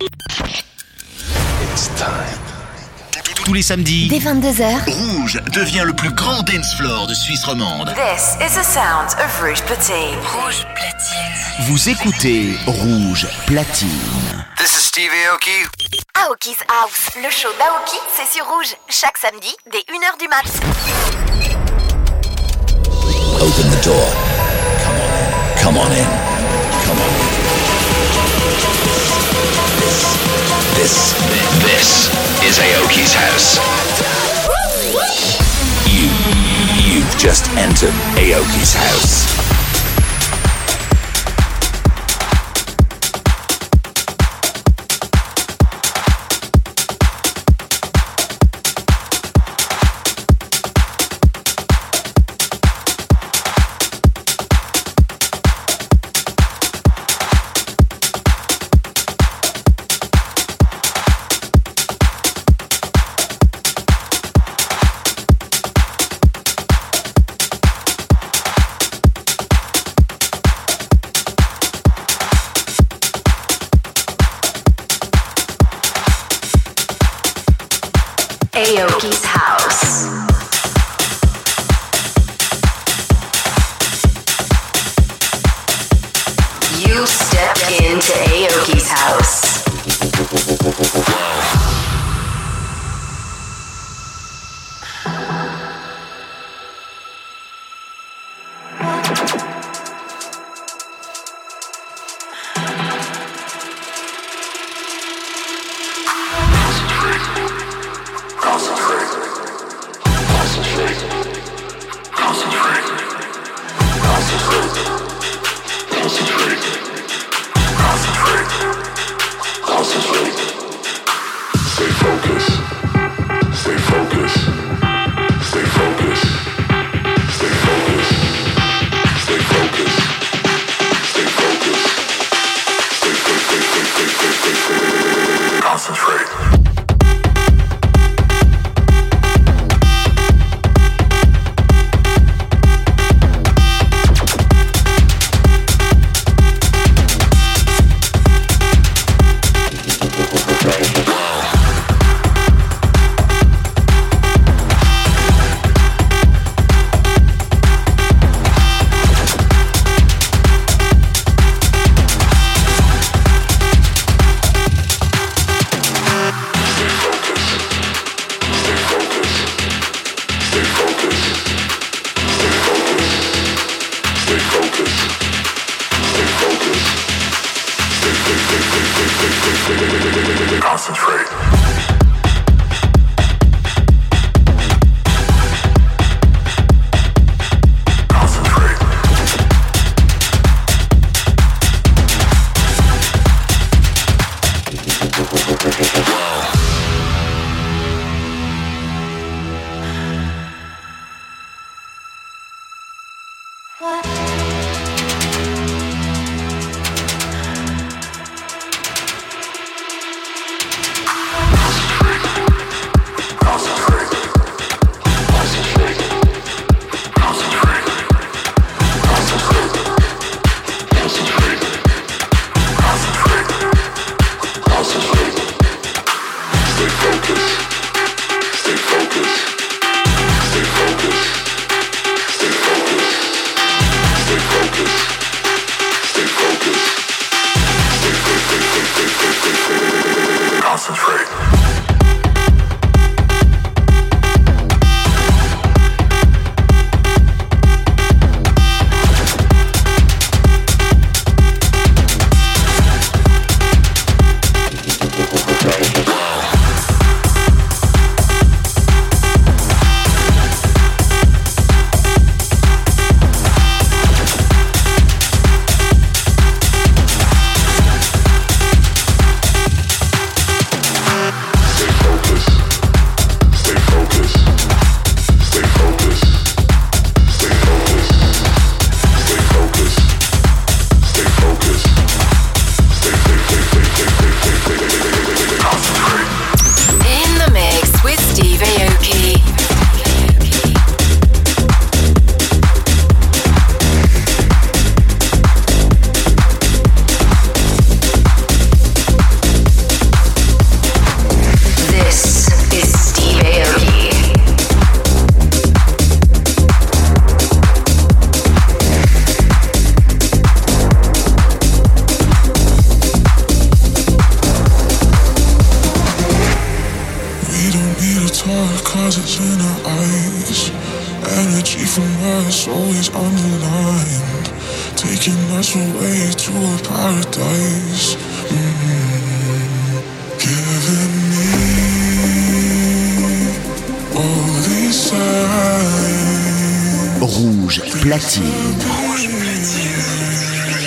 It's time. Tous les samedis, Dès 22h, Rouge devient le plus grand dance floor de Suisse romande. This is the sound of Rouge Platine. Rouge Platine. vous écoutez Rouge Platine. This is Steve Aoki. Aoki's House, le show d'Aoki, c'est sur Rouge, chaque samedi dès 1h du mat. Open the door. Come on in. Come This, this, is Aoki's house. You, you've just entered Aoki's house.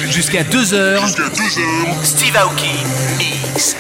Jusqu'à 2h. Steve Aoki mix.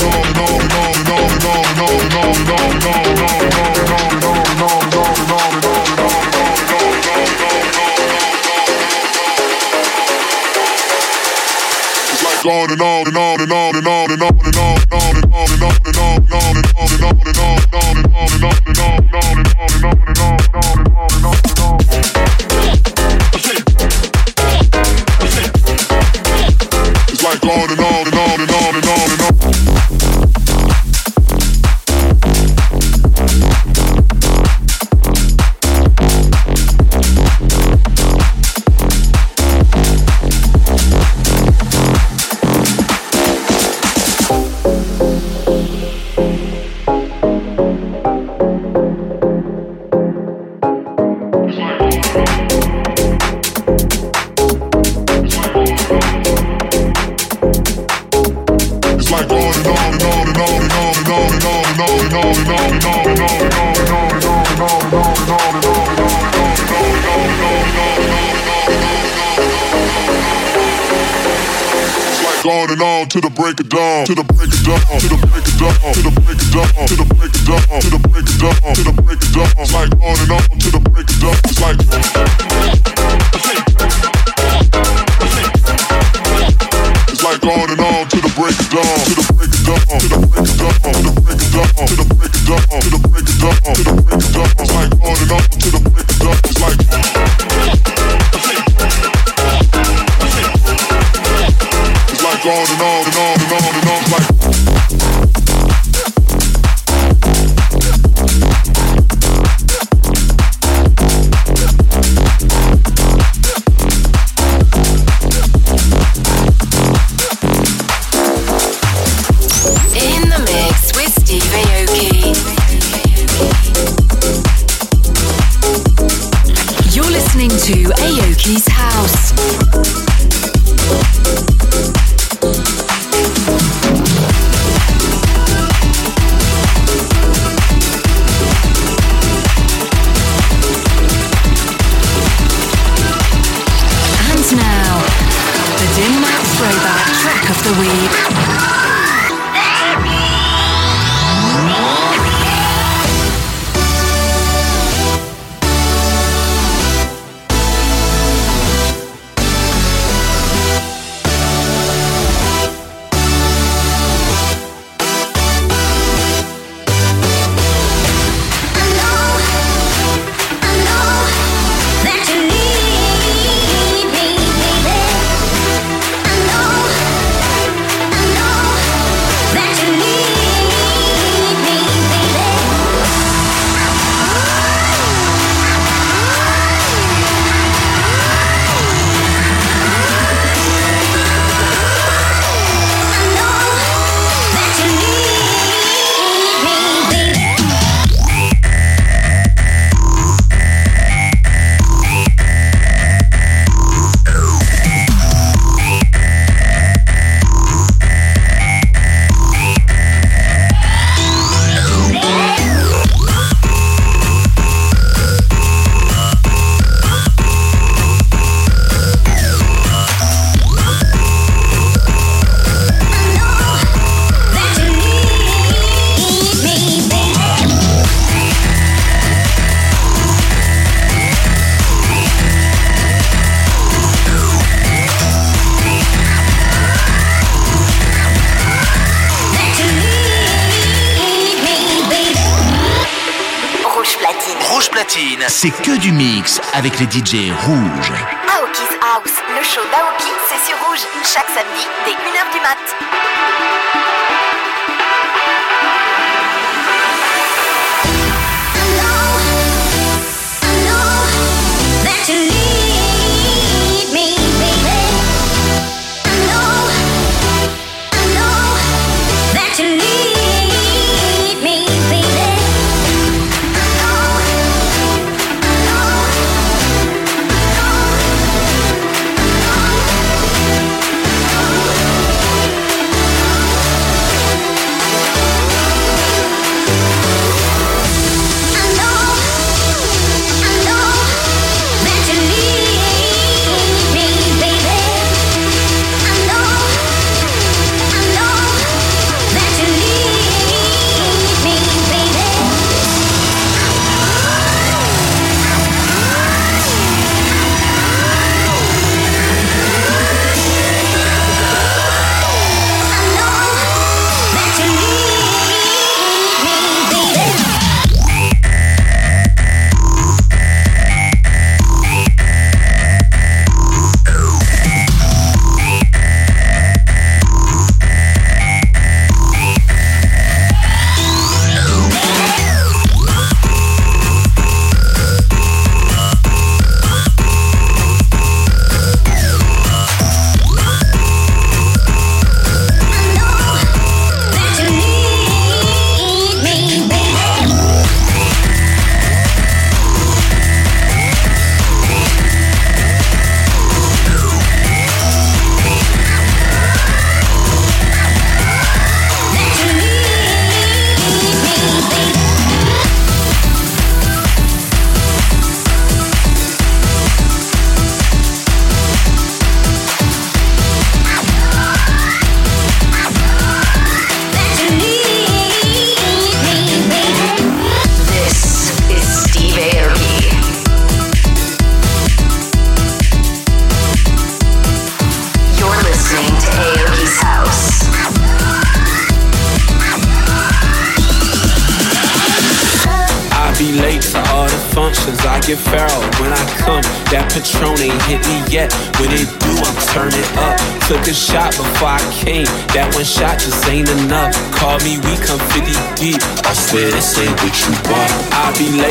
on and on and on and on and on and on and on and on and on. c'est que du mix avec les DJ rouges. Aoki's House, le show d'Aoki, c'est sur rouge, chaque samedi dès 1h du mat.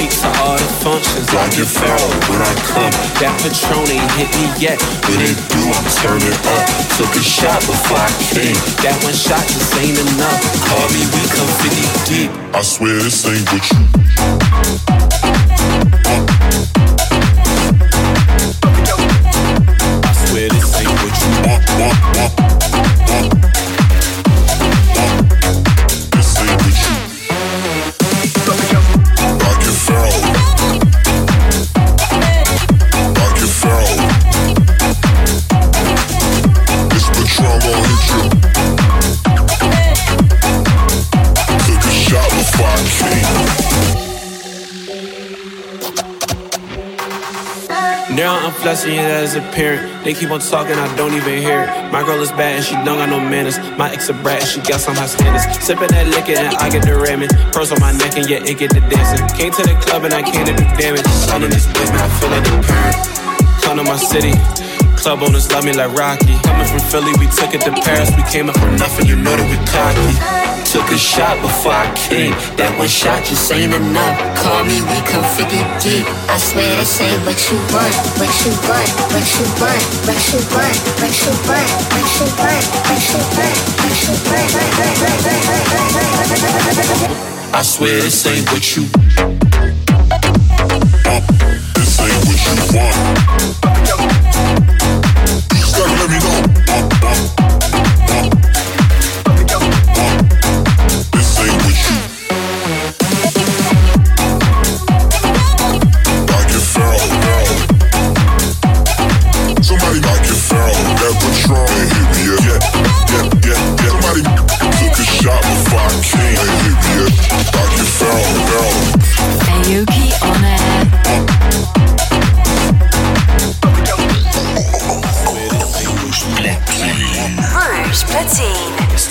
Late to all the functions. I get feral when I come. That Patron ain't hit me yet. When it do, I'm turning up. Took a shot before I came. That one shot just ain't enough. Call me, we come 50 deep. I swear this ain't what you. I swear this ain't what you want, want, want, Now I'm flashing it as a parent. They keep on talking, I don't even hear it. My girl is bad and she don't got no manners. My ex a brat and she got some high standards. Sipping that liquor and I get the ramming. Pearls on my neck and yeah, it get the dancing. Came to the club and I came to do damage. Son in this bitch, now I feel like the parent. Come to my city. Club owners love me like Rocky. Coming from Philly, we took it to Paris. We came up from nothing, you know that we cocky. Took a shot before I came. That one shot just ain't enough. Call me, we come 50 deep. I swear this ain't what you want, what you want, what you want, what you want, what you want, what you want, what you want, what you want. I swear this ain't what you. This ain't what you want. You gotta let me know.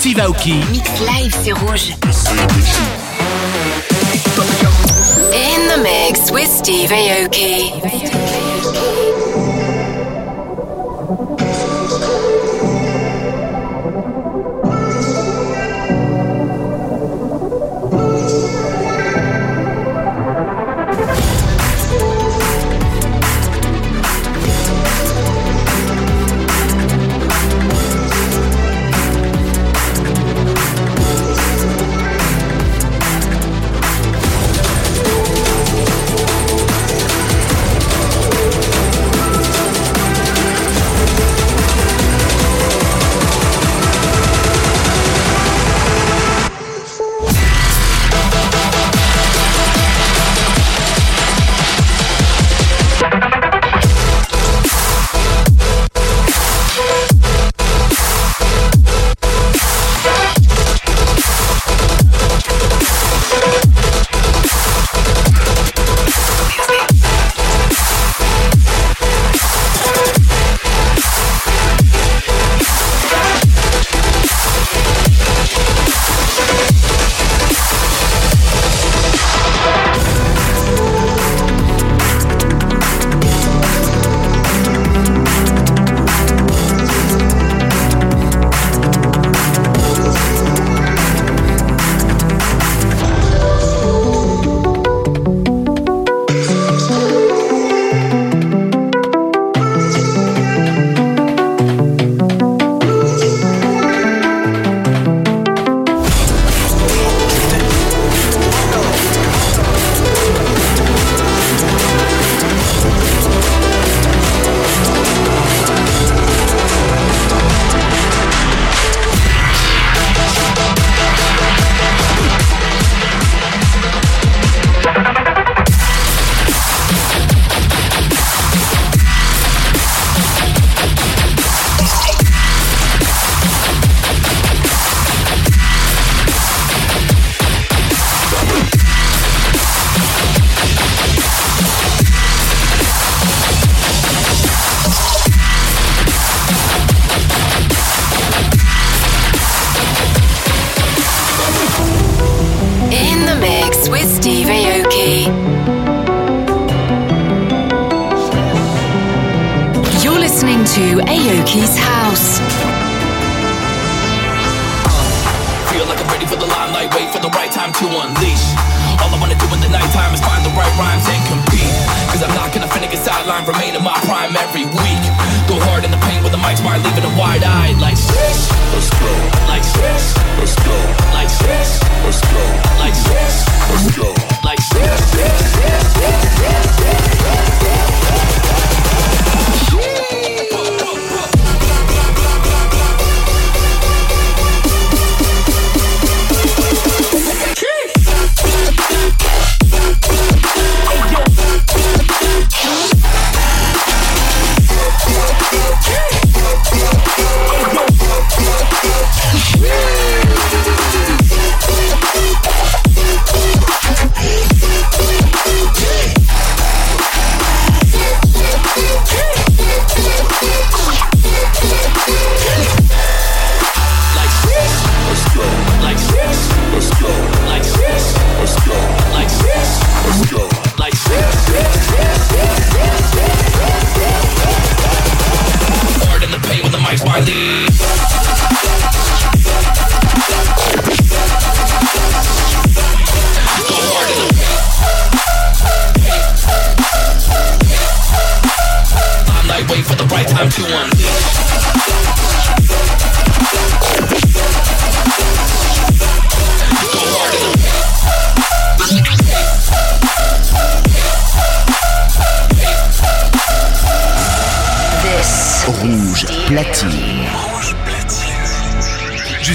Steve Aoki. Mix live, rouge. In the mix with Steve Aoki.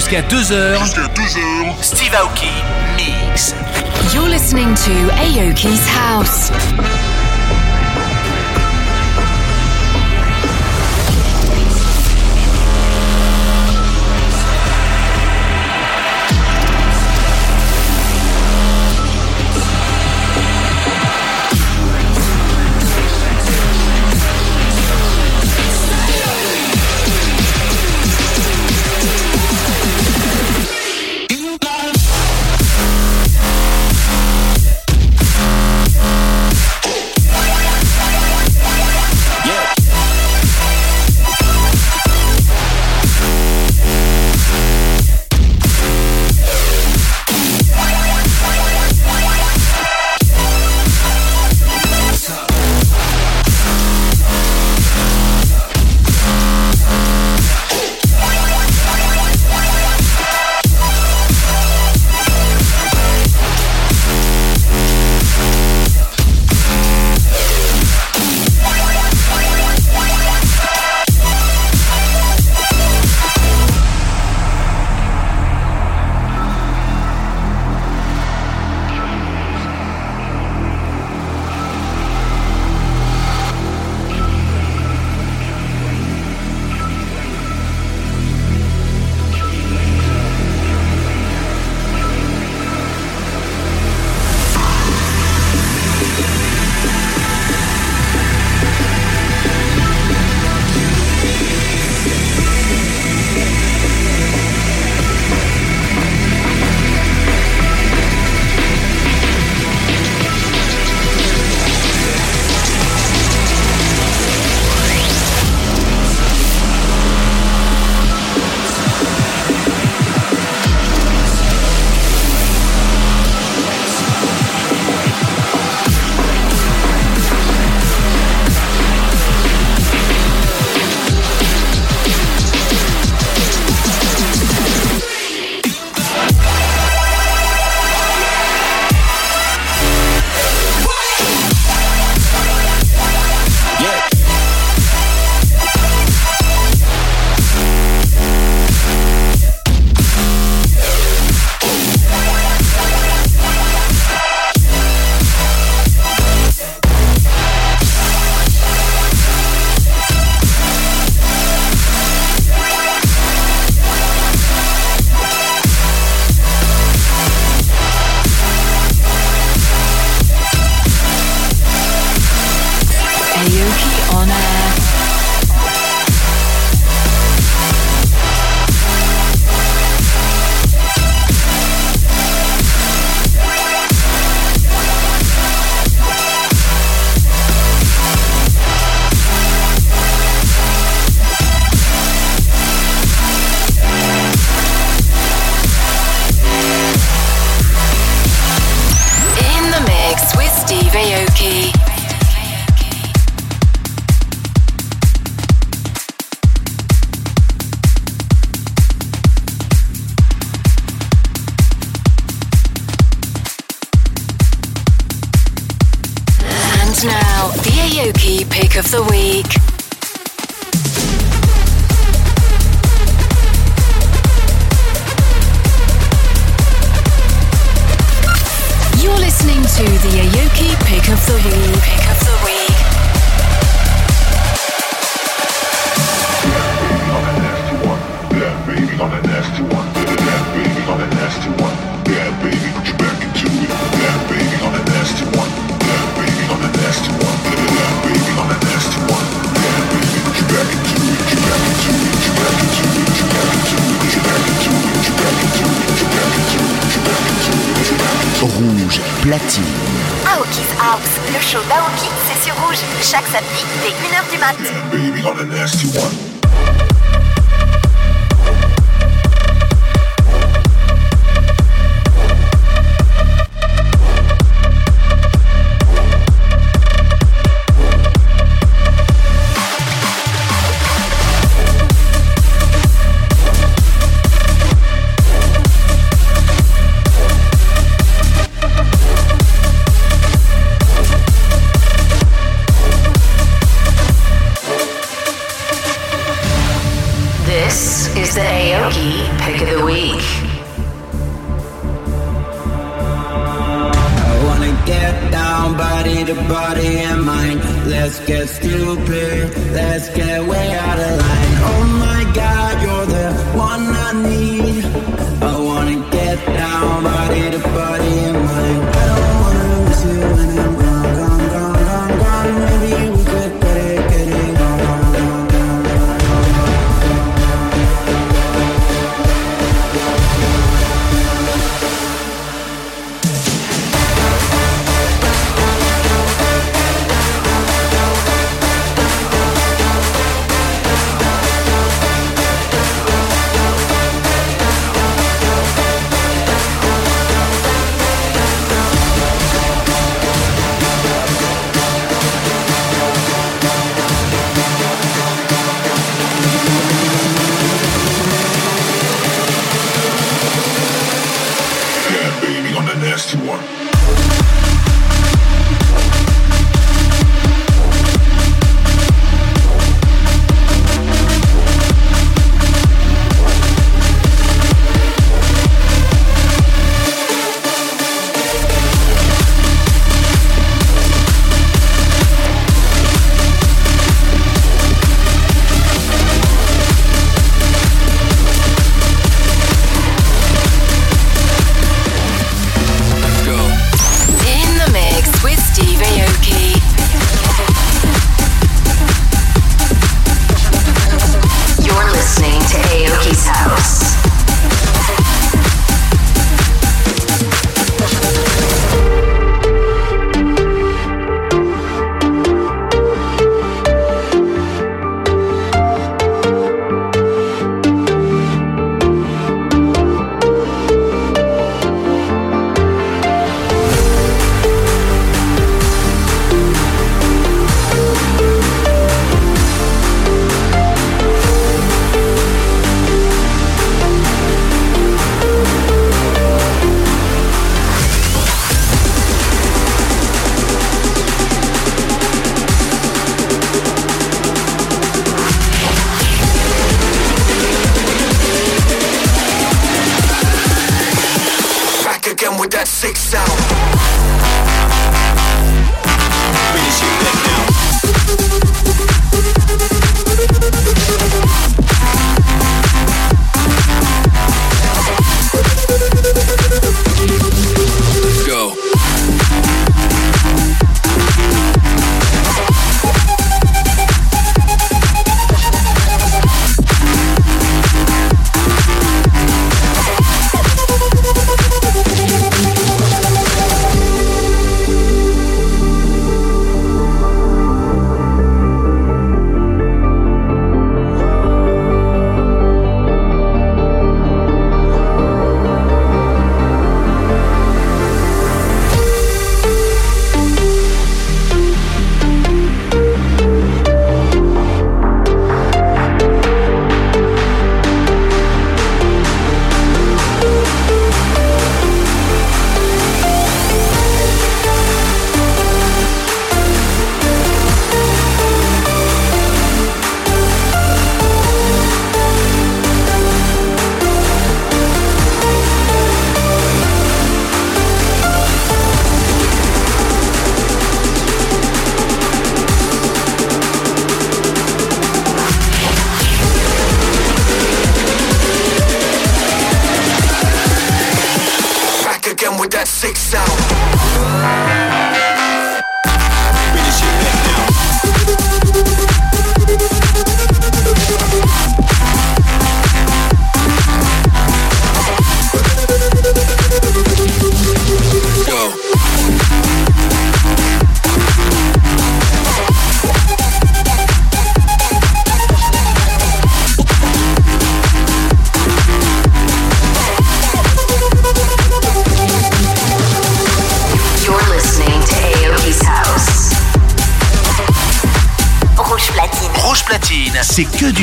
Jusqu'à 2h. Steve Aoki. Mix. You're listening to Aoki's House.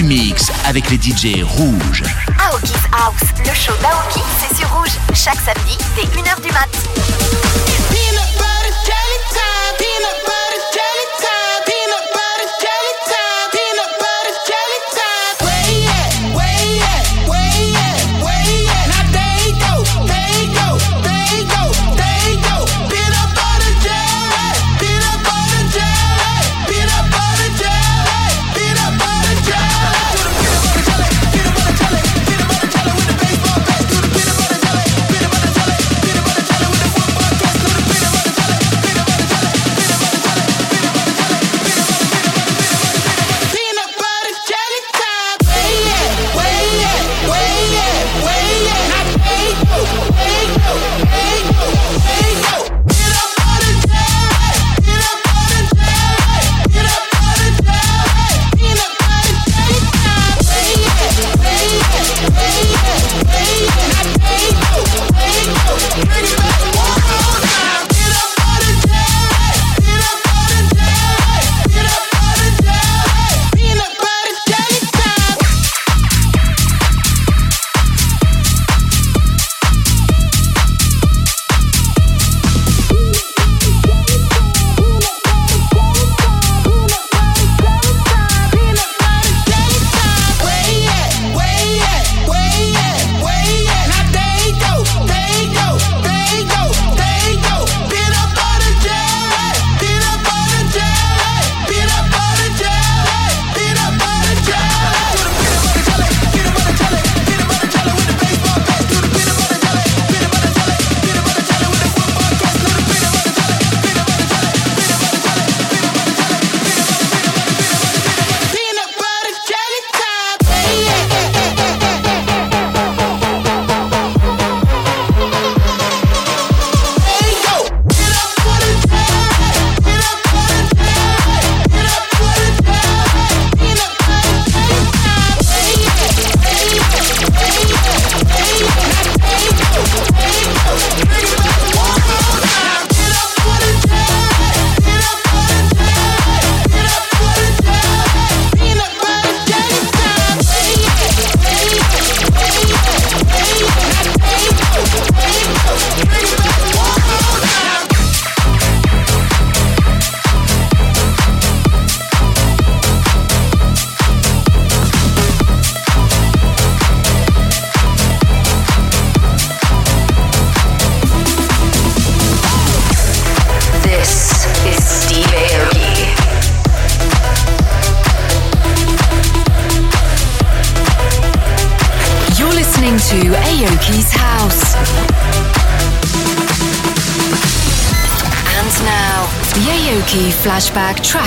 mix avec les DJ rouges. Aoki's House, le show d'Aoki, c'est sur rouge. Chaque samedi, dès 1h du mat.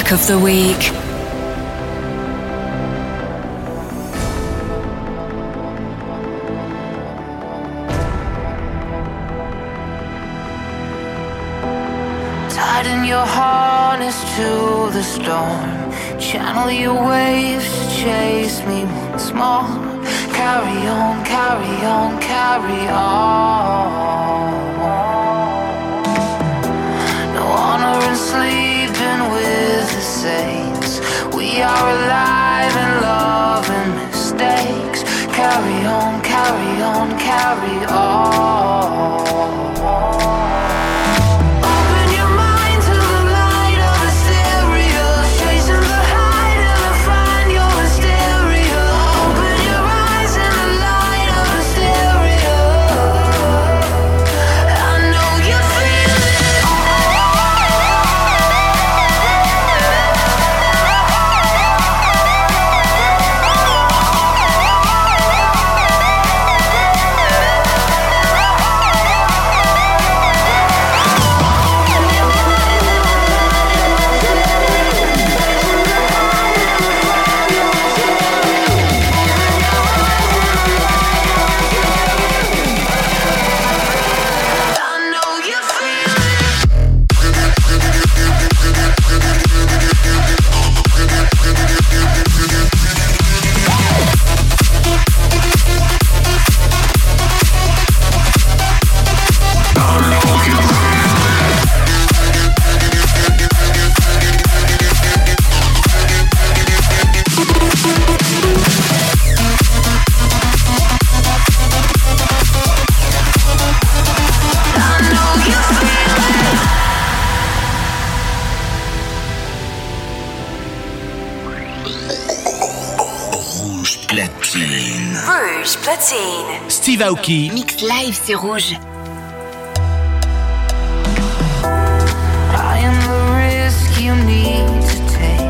track of the week. Tighten your harness to the storm. Channel your waves to chase me once more. Carry on, carry on, carry on. We are alive and love and mistakes. Carry on, carry on, carry on. platine. Steve Aoki. Mix live, c'est rouge. I am the risk you need to take.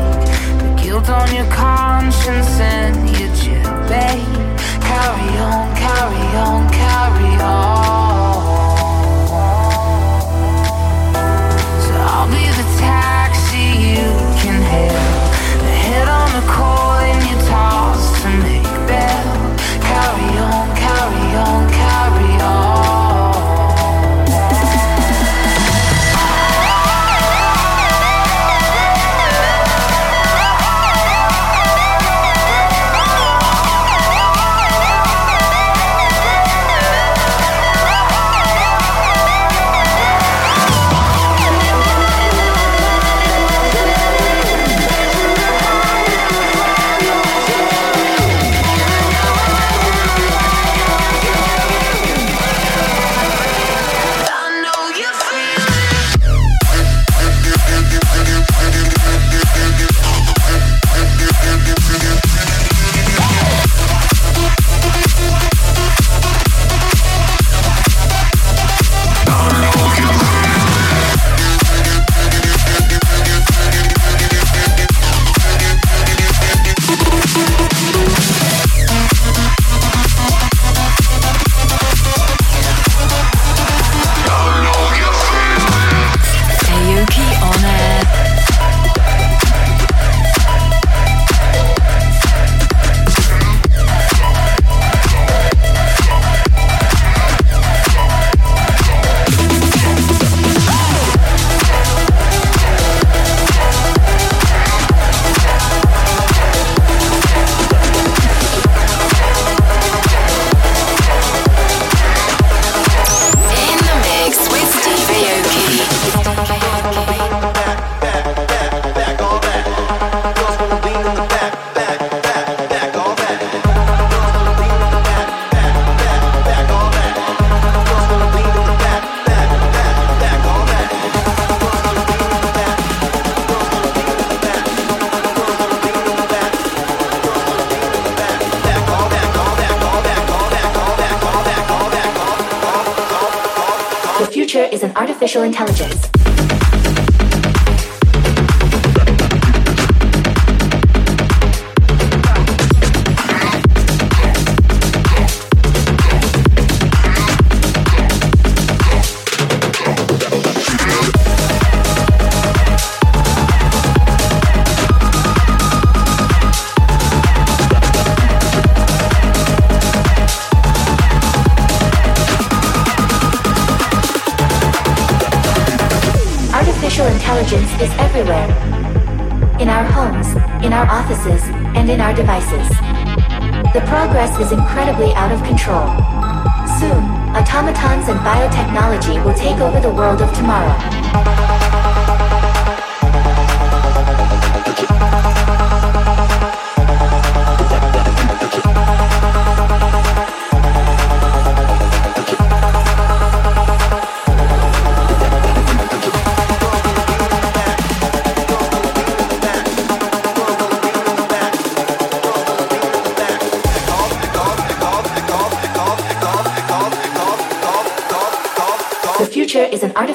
The guilt on your conscience and your babe. Carry on, carry on, carry on.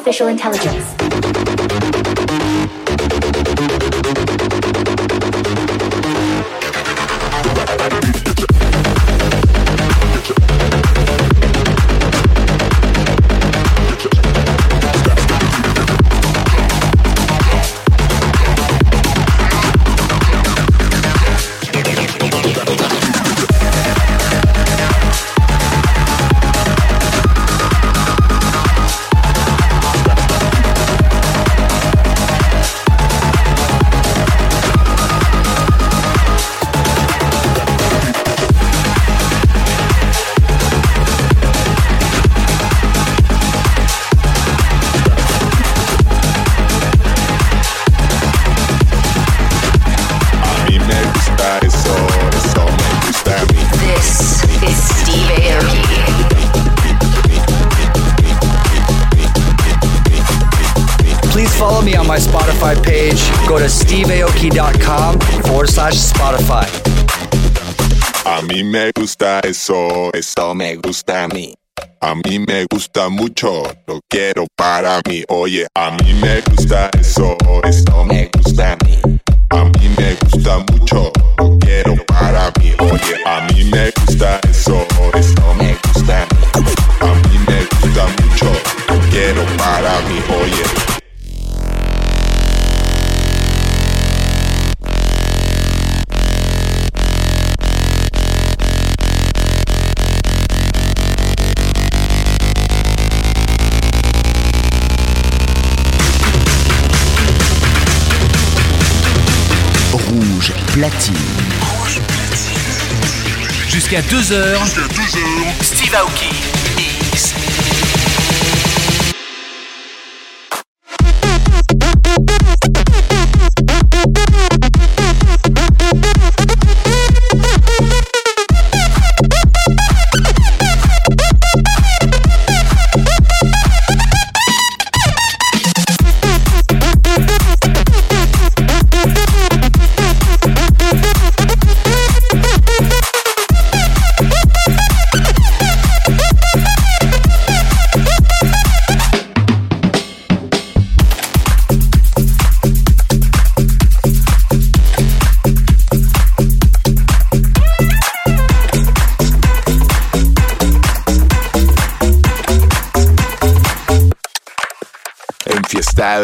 artificial intelligence. Me gusta a mí. A mí me gusta mucho, lo quiero para mí. Oye, a mí me gusta eso, eso me gusta a mí. A mí me gusta mucho, Rouge platine. Jusqu'à 2h. Steve Aoki.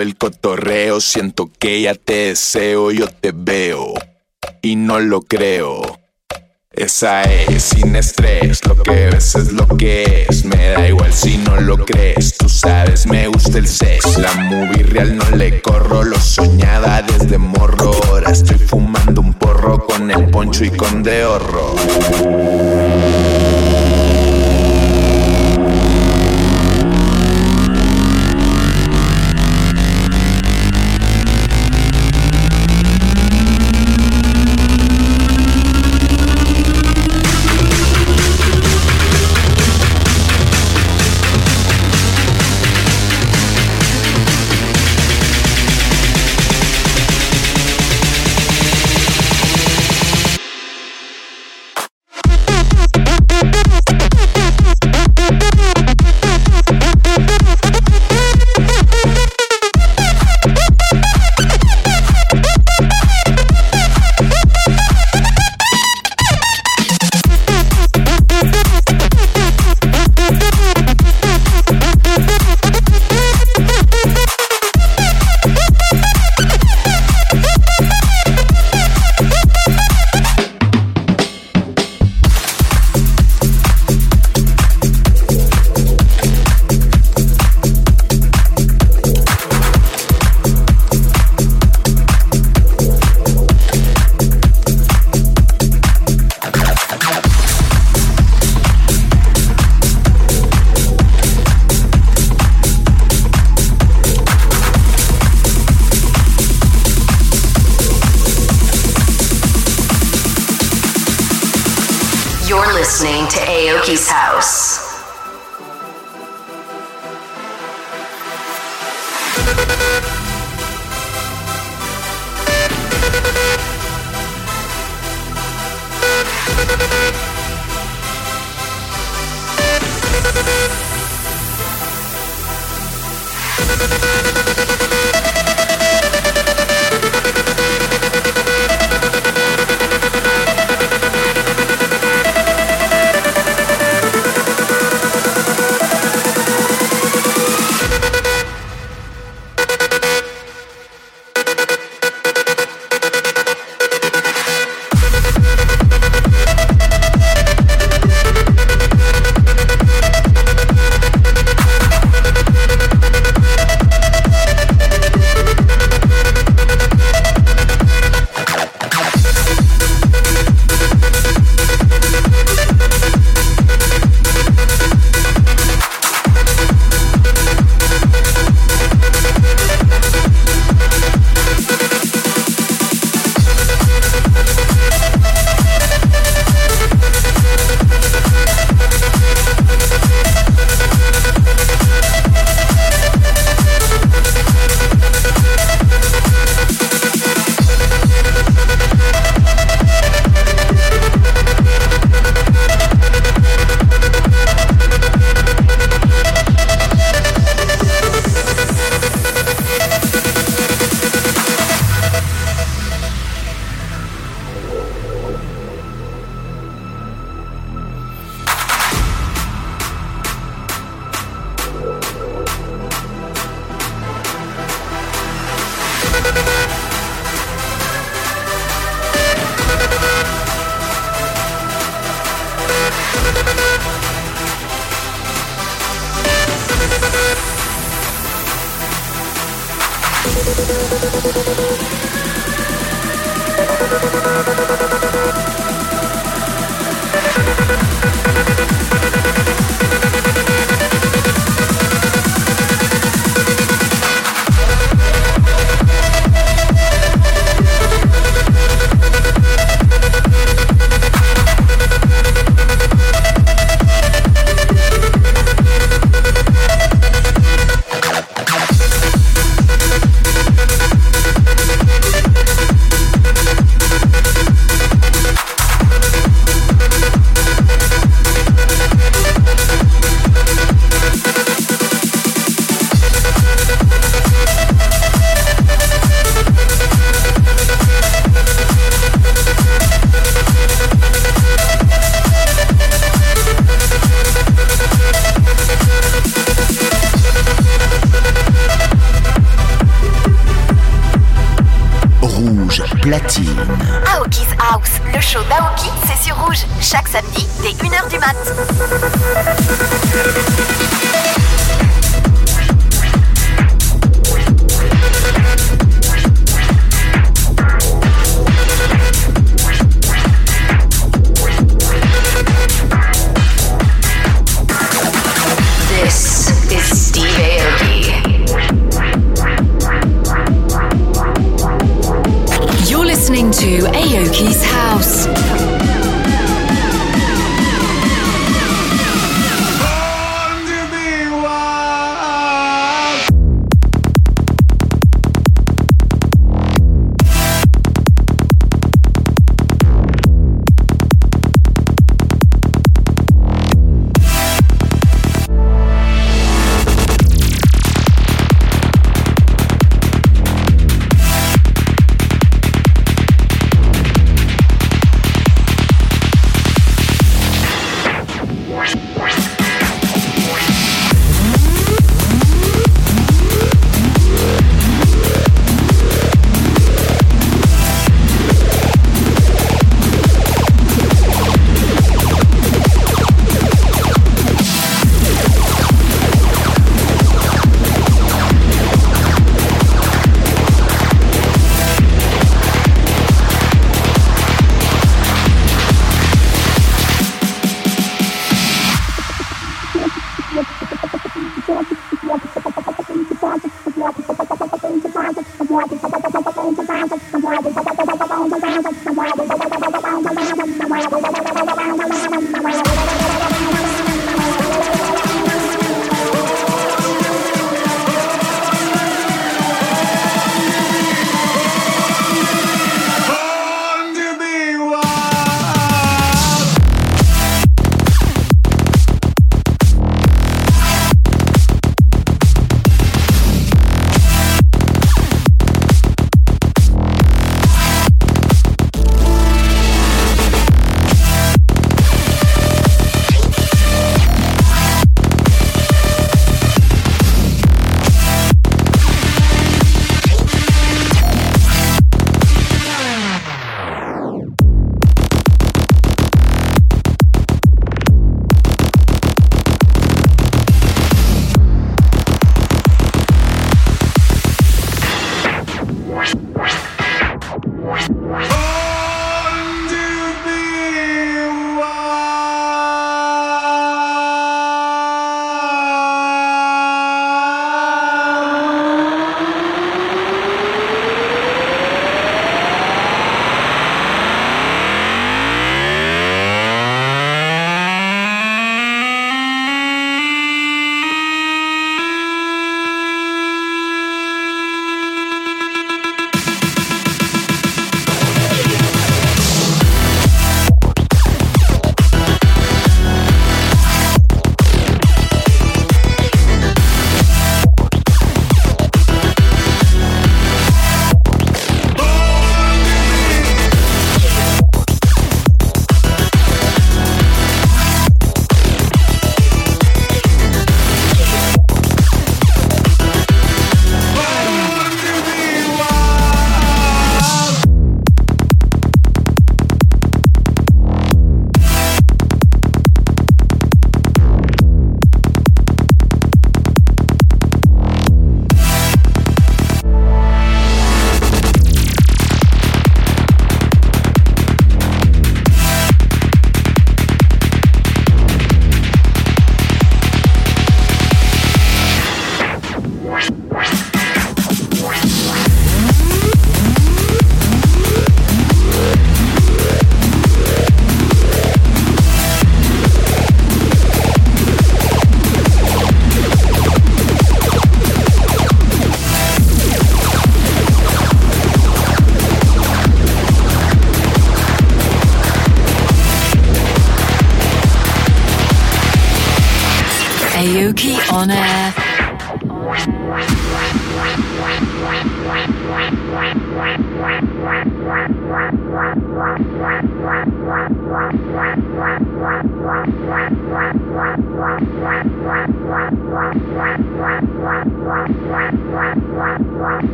El cotorreo, siento que ya te deseo, yo te veo y no lo creo. Esa es sin estrés, lo que ves es lo que es. Me da igual si no lo crees, tú sabes, me gusta el sex. La movie real no le corro, lo soñaba desde morro. Ahora estoy fumando un porro con el poncho y con de horro. Le show d'Aoki, c'est sur Rouge, chaque samedi dès 1h du mat.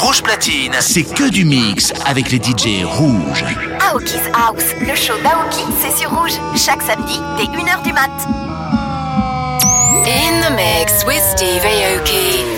Rouge Platine, c'est que du mix avec les DJ rouges. Aoki's House, le show d'Aoki, c'est sur Rouge, chaque samedi dès 1h du mat. In the mix with Steve Aoki.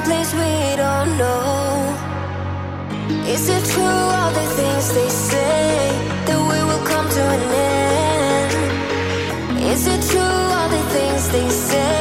someplace we don't know. Is it true all the things they say that we will come to an end? Is it true all the things they say?